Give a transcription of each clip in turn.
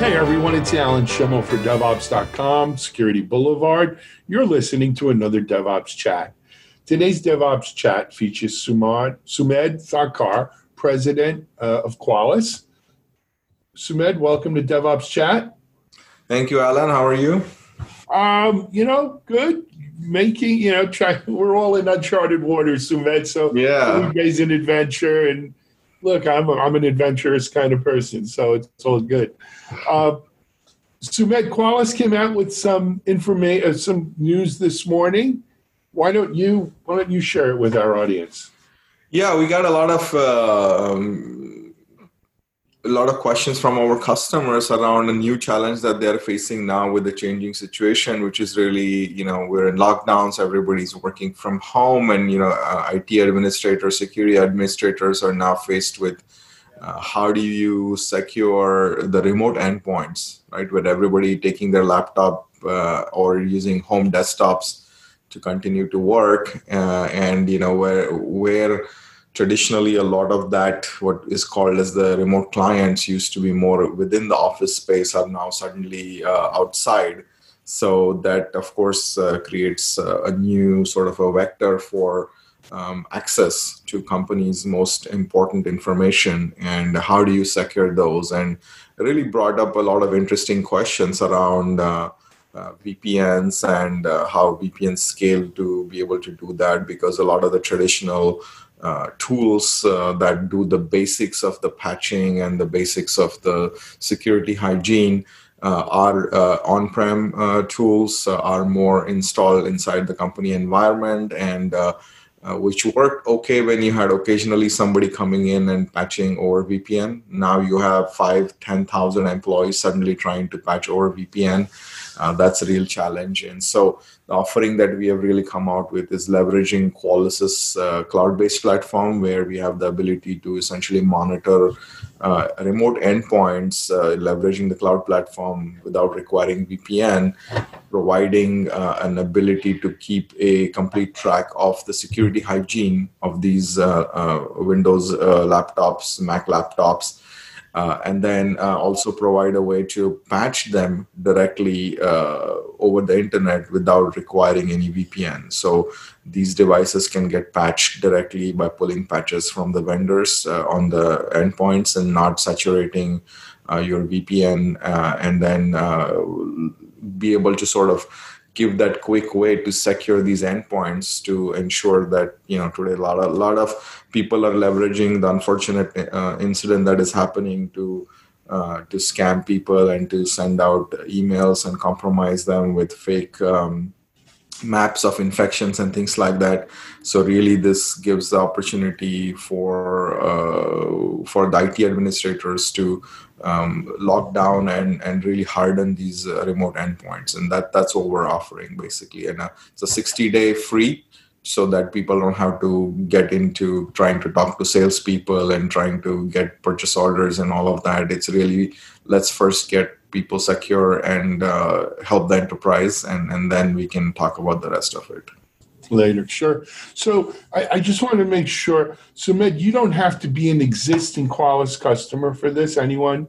Hey everyone, it's Alan Shimel for DevOps.com, Security Boulevard. You're listening to another DevOps chat. Today's DevOps chat features Sumad, Sumedh Thakar, president uh, of Qualys. Sumedh, welcome to DevOps chat. Thank you, Alan. How are you? Um, you know, good. Making, you know, try. We're all in uncharted waters, Sumedh. So yeah, day's an adventure, and look, I'm a, I'm an adventurous kind of person, so it's all good. Uh, Sumedh Qualys came out with some information, uh, some news this morning. Why don't you Why don't you share it with our audience? Yeah, we got a lot of uh, um, a lot of questions from our customers around a new challenge that they're facing now with the changing situation, which is really you know we're in lockdowns, everybody's working from home, and you know uh, IT administrators, security administrators are now faced with uh, how do you secure the remote endpoints, right? With everybody taking their laptop uh, or using home desktops to continue to work, uh, and you know where where traditionally a lot of that what is called as the remote clients used to be more within the office space are now suddenly uh, outside so that of course uh, creates uh, a new sort of a vector for um, access to companies' most important information and how do you secure those? And really brought up a lot of interesting questions around uh, uh, VPNs and uh, how VPNs scale to be able to do that because a lot of the traditional uh, tools uh, that do the basics of the patching and the basics of the security hygiene uh, uh, on-prem uh, tools are more installed inside the company environment and which worked okay when you had occasionally somebody coming in and patching over VPN. Now you have five, 10,000 employees suddenly trying to patch over VPN. Uh, that's a real challenge. And so the offering that we have really come out with is leveraging Qualys's uh, cloud-based platform where we have the ability to essentially monitor uh, remote endpoints, uh, leveraging the cloud platform without requiring VPN, providing uh, an ability to keep a complete track of the security hygiene of these uh, Windows laptops, Mac laptops, uh, and then uh, also provide a way to patch them directly uh, over the internet without requiring any VPN. So these devices can get patched directly by pulling patches from the vendors uh, on the endpoints and not saturating uh, your VPN, uh, and then be able to sort of give that quick way to secure these endpoints to ensure that you know today a lot of, lot of people are leveraging the unfortunate uh, incident that is happening to uh, to scam people and to send out emails and compromise them with fake um, maps of infections and things like that. So really this gives the opportunity for uh, for the IT administrators to um, lock down and and really harden these uh, remote endpoints. And that that's what we're offering basically. And uh, it's a 60 day free so that people don't have to get into trying to talk to salespeople and trying to get purchase orders and all of that. It's really let's first get people secure and uh, help the enterprise, and, and then we can talk about the rest of it later. Sure. So I, I, just want to make sure. So, Med, you don't have to be an existing Qualys customer for this. Anyone,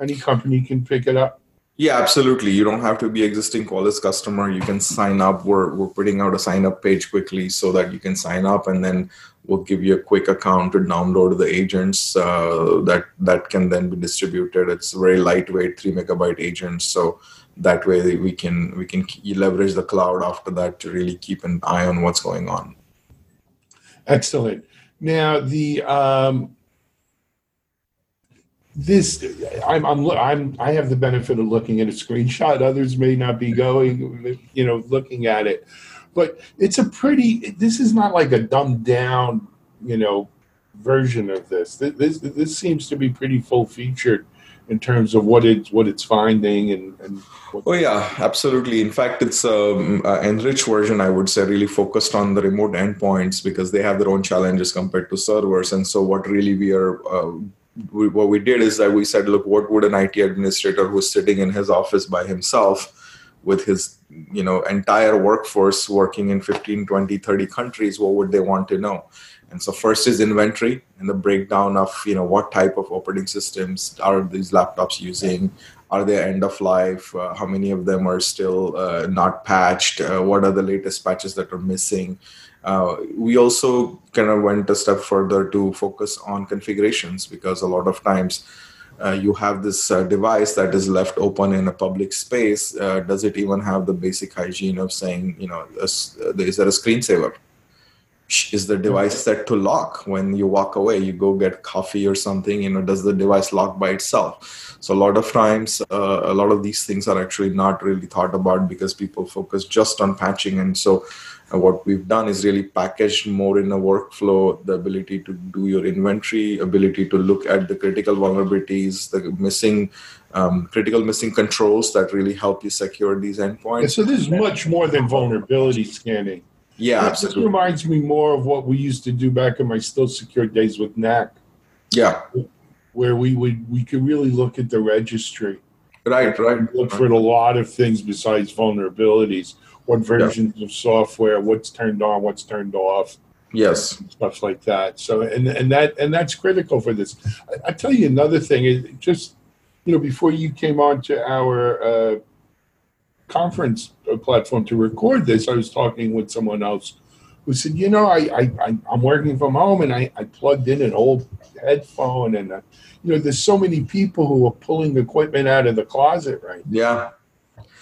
any company can pick it up. Yeah, absolutely. You don't have to be existing Qualys customer. You can sign up. We're we're putting out a sign up page quickly so that you can sign up, and then we'll give you a quick account to download the agents uh, that that can then be distributed. It's very lightweight, three megabyte agents. So that way we can we can leverage the cloud after that to really keep an eye on what's going on. Excellent. Now the um, this I'm, I'm I'm I have the benefit of looking at a screenshot. Others may not be going, you know, looking at it, but it's a pretty. This is not like a dumbed down, you know, version of this. This this seems to be pretty full featured in terms of what it's what it's finding and. and oh yeah, absolutely. In fact, it's um, an enriched version. I would say really focused on the remote endpoints because they have their own challenges compared to servers. And so, what really we are uh, we, what we did is that we said, look, what would an IT administrator who's sitting in his office by himself with his you know entire workforce working in 15 20 30 countries what would they want to know? And so first is inventory and the breakdown of you know what type of operating systems are these laptops using are they end of life? Uh, how many of them are still uh, not patched? Uh, what are the latest patches that are missing? Uh, we also kind of went a step further to focus on configurations because a lot of times uh, you have this uh, device that is left open in a public space. Does it even have the basic hygiene of saying you know is there a screensaver is the device set to lock. When you walk away you go get coffee or something you know does the device lock by itself? So a lot of times uh, a lot of these things are actually not really thought about because people focus just on patching. And so uh, what we've done is really packaged more in a workflow the ability to do your inventory ability to look at the critical vulnerabilities the missing um, critical missing controls that really help you secure these endpoints. So this is much more than vulnerability scanning yeah, absolutely. This reminds me more of what we used to do back in my StillSecure days with NAC. Yeah. Where we would we could really look at the registry. Right, right. Look for a lot of things besides vulnerabilities. What versions yeah. of software, what's turned on, what's turned off. Yes. Stuff like that. So and and that and that's critical for this. I, I tell you another thing, it just you know, before you came on to our uh, conference platform to record this, I was talking with someone else who said, you know, I, I, I am working from home and I, I plugged in an old headphone and uh, you know, there's so many people who are pulling equipment out of the closet right Yeah.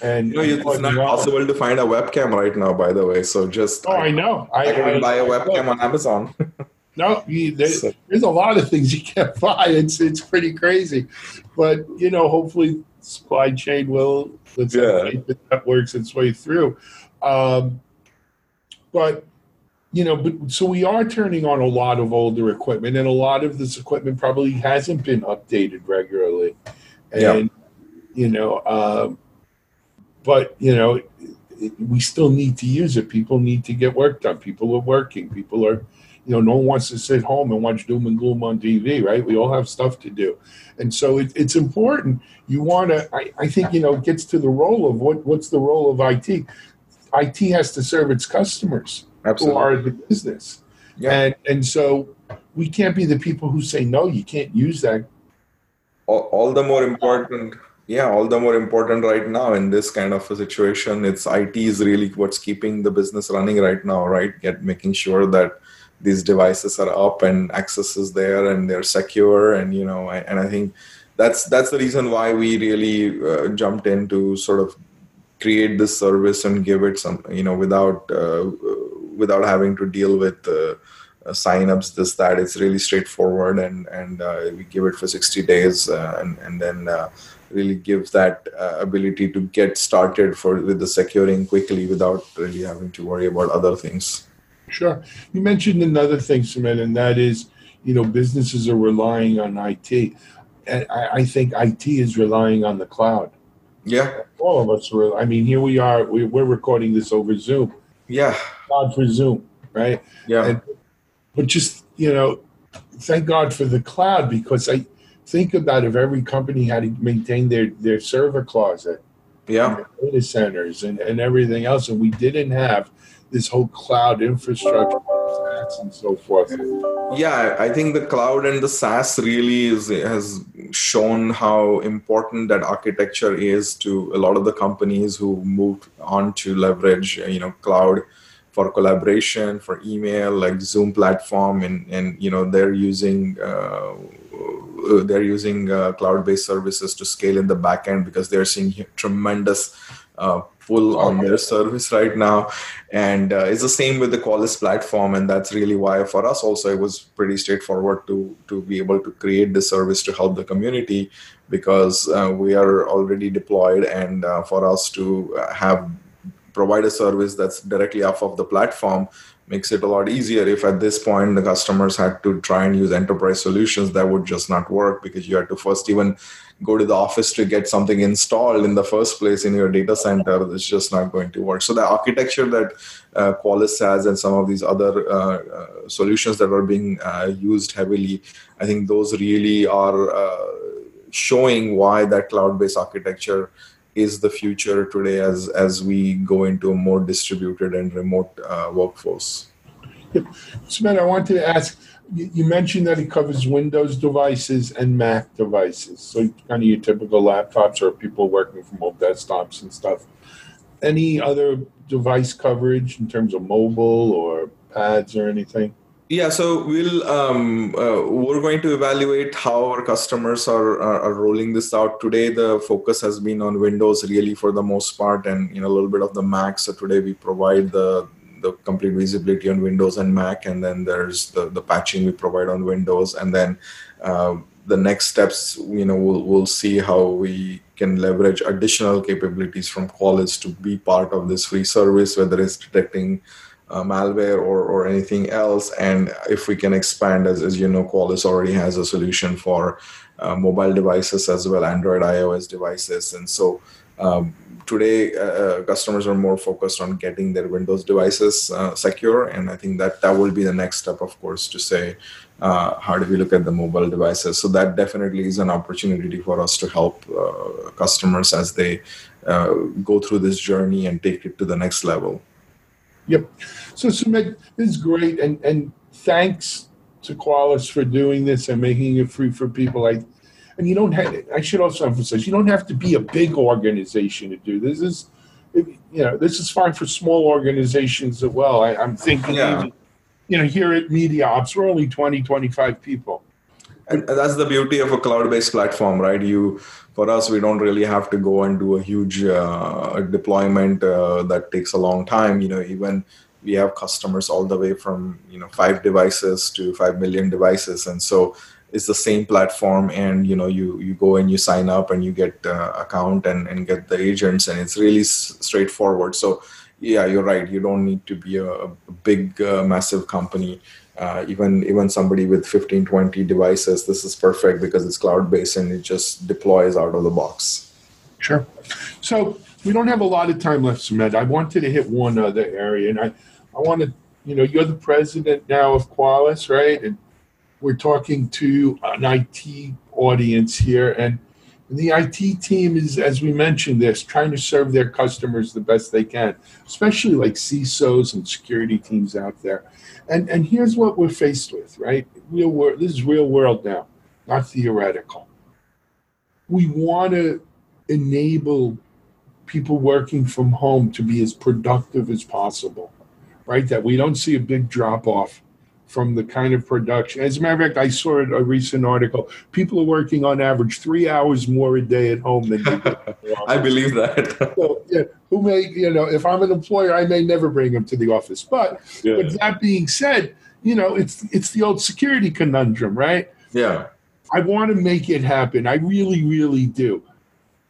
And you know, it's not possible to find a webcam right now, by the way. So just oh, I, I know. I, I can buy a webcam on Amazon. no, you, there's, there's a lot of things you can't buy. It's it's pretty crazy, but you know, hopefully, supply chain will Let's yeah. that works its way through. Um, but you know, but so we are turning on a lot of older equipment, and a lot of this equipment probably hasn't been updated regularly, and yeah. you know, um, but you know, it, it, we still need to use it. People need to get work done. People are working. People are you know, no one wants to sit home and watch doom and gloom on TV, right? We all have stuff to do. And so it, it's important. You want to, I, I, think, you know, it gets to the role of what, what's the role of IT? IT has to serve its customers Absolutely. who are the business. Yeah. And, and so we can't be the people who say, no, you can't use that. All, all the more important yeah all the more important right now in this kind of a situation it's it is really what's keeping the business running right now right get making sure that these devices are up and access is there and they're secure and you know and i think that's that's the reason why we really uh, jumped in to sort of create this service and give it some you know without uh, without having to deal with uh, signups this that. It's really straightforward and and uh, we give it for 60 days uh, and and then uh, really gives that ability to get started for with the securing quickly without really having to worry about other things Sure. You mentioned another thing, Simon, and that is, you know, businesses are relying on IT. And I, I think IT is relying on the cloud. Yeah. All of us are. I mean, here we are. We, we're recording this over Zoom. Yeah. God for Zoom, right? Yeah. And, but just, you know, thank God for the cloud because I think about if every company had to maintain their, their server closet, yeah, data centers and, and everything else, and we didn't have this whole cloud infrastructure and so forth. Yeah, I think the cloud and the SaaS really is, has shown how important that architecture is to a lot of the companies who moved on to leverage, you know, cloud for collaboration, for email, like Zoom platform, and and you know they're using. Uh, they're using uh, cloud-based services to scale in the backend because they're seeing tremendous uh, pull on their service right now. And uh, it's the same with the qualys platform and that's really why for us also it was pretty straightforward to to be able to create the service to help the community because uh, we are already deployed and uh, for us to have provide a service that's directly off of the platform makes it a lot easier if at this point the customers had to try and use enterprise solutions that would just not work because you had to first even go to the office to get something installed in the first place in your data center it's just not going to work. So the architecture that uh, qualys has and some of these other uh, uh, solutions that are being uh, used heavily i think those really are uh, showing why that cloud-based architecture is the future today as as we go into a more distributed and remote uh, workforce Sumedh, I wanted to ask. You mentioned that it covers Windows devices and Mac devices, so kind of your typical laptops or people working from home desktops and stuff. Any other device coverage in terms of mobile or pads or anything? Yeah, so we'll um, uh, we're going to evaluate how our customers are, are, are rolling this out. Today, the focus has been on Windows really for the most part, and you know a little bit of the Mac. So today we provide the the complete visibility on Windows and Mac, and then there's the the patching we provide on Windows, and then uh, the next steps. You know, we'll we'll see how we can leverage additional capabilities from Qualys to be part of this free service, whether it's detecting uh, malware or, or anything else. And if we can expand, as, as you know, Qualys already has a solution for uh, mobile devices as well, Android, iOS devices. And so um, today, uh, uh customers are more focused on getting their Windows devices uh, secure. And I think that that will be the next step, of course, to say, uh, how do we look at the mobile devices? So that definitely is an opportunity for us to help customers as they go through this journey and take it to the next level. Yep. So Sumedh, this is great, and and thanks to Qualys for doing this and making it free for people. Like, and you don't have. I should also emphasize, you don't have to be a big organization to do this. Is you know, this is fine for small organizations as well. I, am thinking, yeah. even, you know, here at MediaOps, we're only 20, 25 people. And that's the beauty of a cloud-based platform, right? You for us, we don't really have to go and do a huge uh, deployment uh, that takes a long time. You know, even we have customers all the way from you know five devices to five million devices, and so it's the same platform. And you know, you you go and you sign up and you get uh, account and and get the agents, and it's really s- straightforward. So yeah, you're right. You don't need to be a, a big, uh, massive company uh, even even somebody with 15 20 devices this is perfect because it's cloud based and it just deploys out of the box. Sure. So we don't have a lot of time left Sumedh. i wanted to hit one other area and i i want to you know you're the president now of qualys right? And we're talking to an it audience here and the IT team is, as we mentioned, this trying to serve their customers the best they can, especially like CISOs and security teams out there. And and here's what we're faced with, right? Real world. This is real world now, not theoretical. We want to enable people working from home to be as productive as possible, right? That we don't see a big drop off from the kind of production. As a matter of fact, I saw a recent article. People are working on average three hours more a day at home than I believe that. so, yeah, who may, you know, if I'm an employer, I may never bring them to the office. But yeah. with that being said, you know, it's it's the old security conundrum, right? Yeah. I want to make it happen. I really, really do.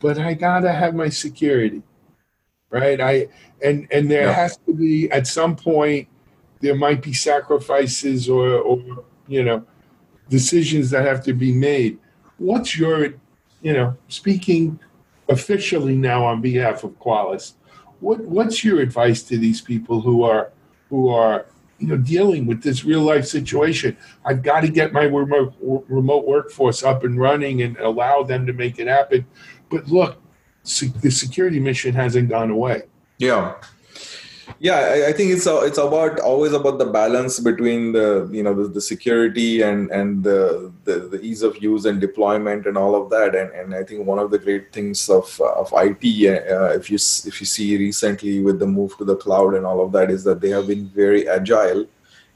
But I gotta have my security. Right? I and and there yeah. has to be at some point there might be sacrifices or, or you know decisions that have to be made. What's your, you know, speaking officially now on behalf of Qualys? what what's your advice to these people who are who are you know dealing with this real life situation? I've got to get my remote remote workforce up and running and allow them to make it happen. But look, the security mission hasn't gone away. Yeah yeah i think it's it's about always about the balance between the you know the, the security and and the, the, the ease of use and deployment and all of that. And and i think one of the great things of of it uh, if you if you see recently with the move to the cloud and all of that is that they have been very agile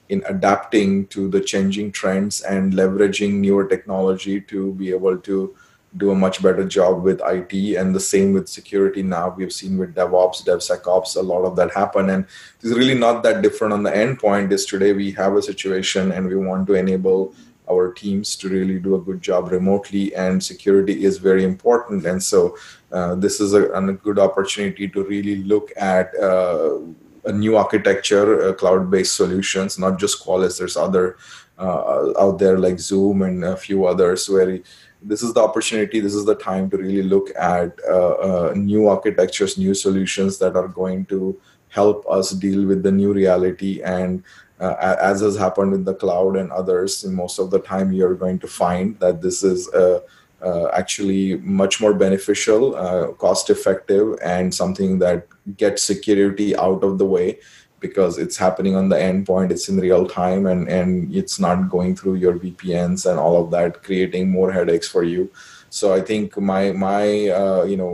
in adapting to the changing trends and leveraging newer technology to be able to do a much better job with IT and the same with security now. We've seen with DevOps, DevSecOps, a lot of that happen. And it's really not that different on the endpoint is today we have a situation and we want to enable our teams to really do a good job remotely and security is very important. And so uh, this is a, a, good opportunity to really look at uh, a new architecture, uh, cloud-based solutions, not just Qualys. There's other uh, out there like Zoom and a few others where this is the opportunity this is the time to really look at uh, uh, new architectures new solutions that are going to help us deal with the new reality and uh, as has happened in the cloud and others most of the time you're going to find that this is uh, uh, actually much more beneficial uh, cost effective and something that gets security out of the way because it's happening on the endpoint it's in real time and and it's not going through your vpns and all of that creating more headaches for you. So i think my my uh, you know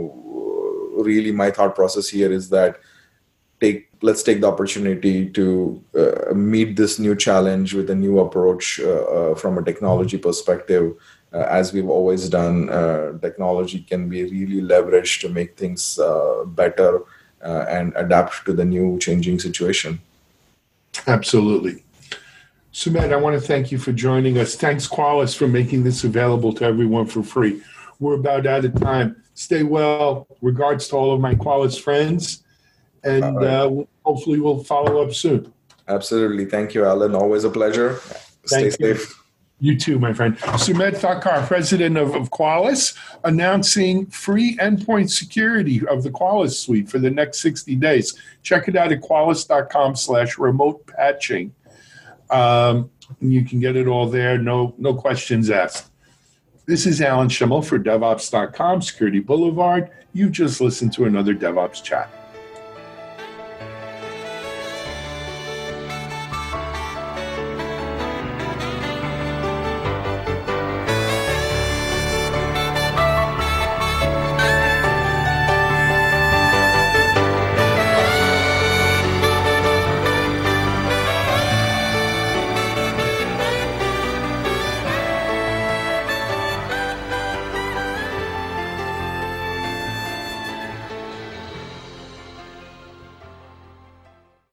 really my thought process here is that take let's take the opportunity to uh, meet this new challenge with a new approach uh, uh, from a technology perspective. Uh, as we've always done uh, technology can be really leveraged to make things uh, and adapt to the new changing situation absolutely Sumedh, I want to thank you for joining us. Thanks, Qualys, for making this available to everyone for free. We're about out of time. Stay well. Regards to all of my Qualys friends and right. uh, hopefully we'll follow up soon. Absolutely. Thank you, Alan. Always a pleasure. Stay Thank safe. You. You too, my friend. Sumedh Thakar, president of, of Qualys, announcing free endpoint security of the Qualys suite for the next 60 days. Check it out at qualys.com slash remote patching. Um, you can get it all there. No, no questions asked. This is Alan Shimel for DevOps.com, Security Boulevard. You've just listened to another DevOps chat.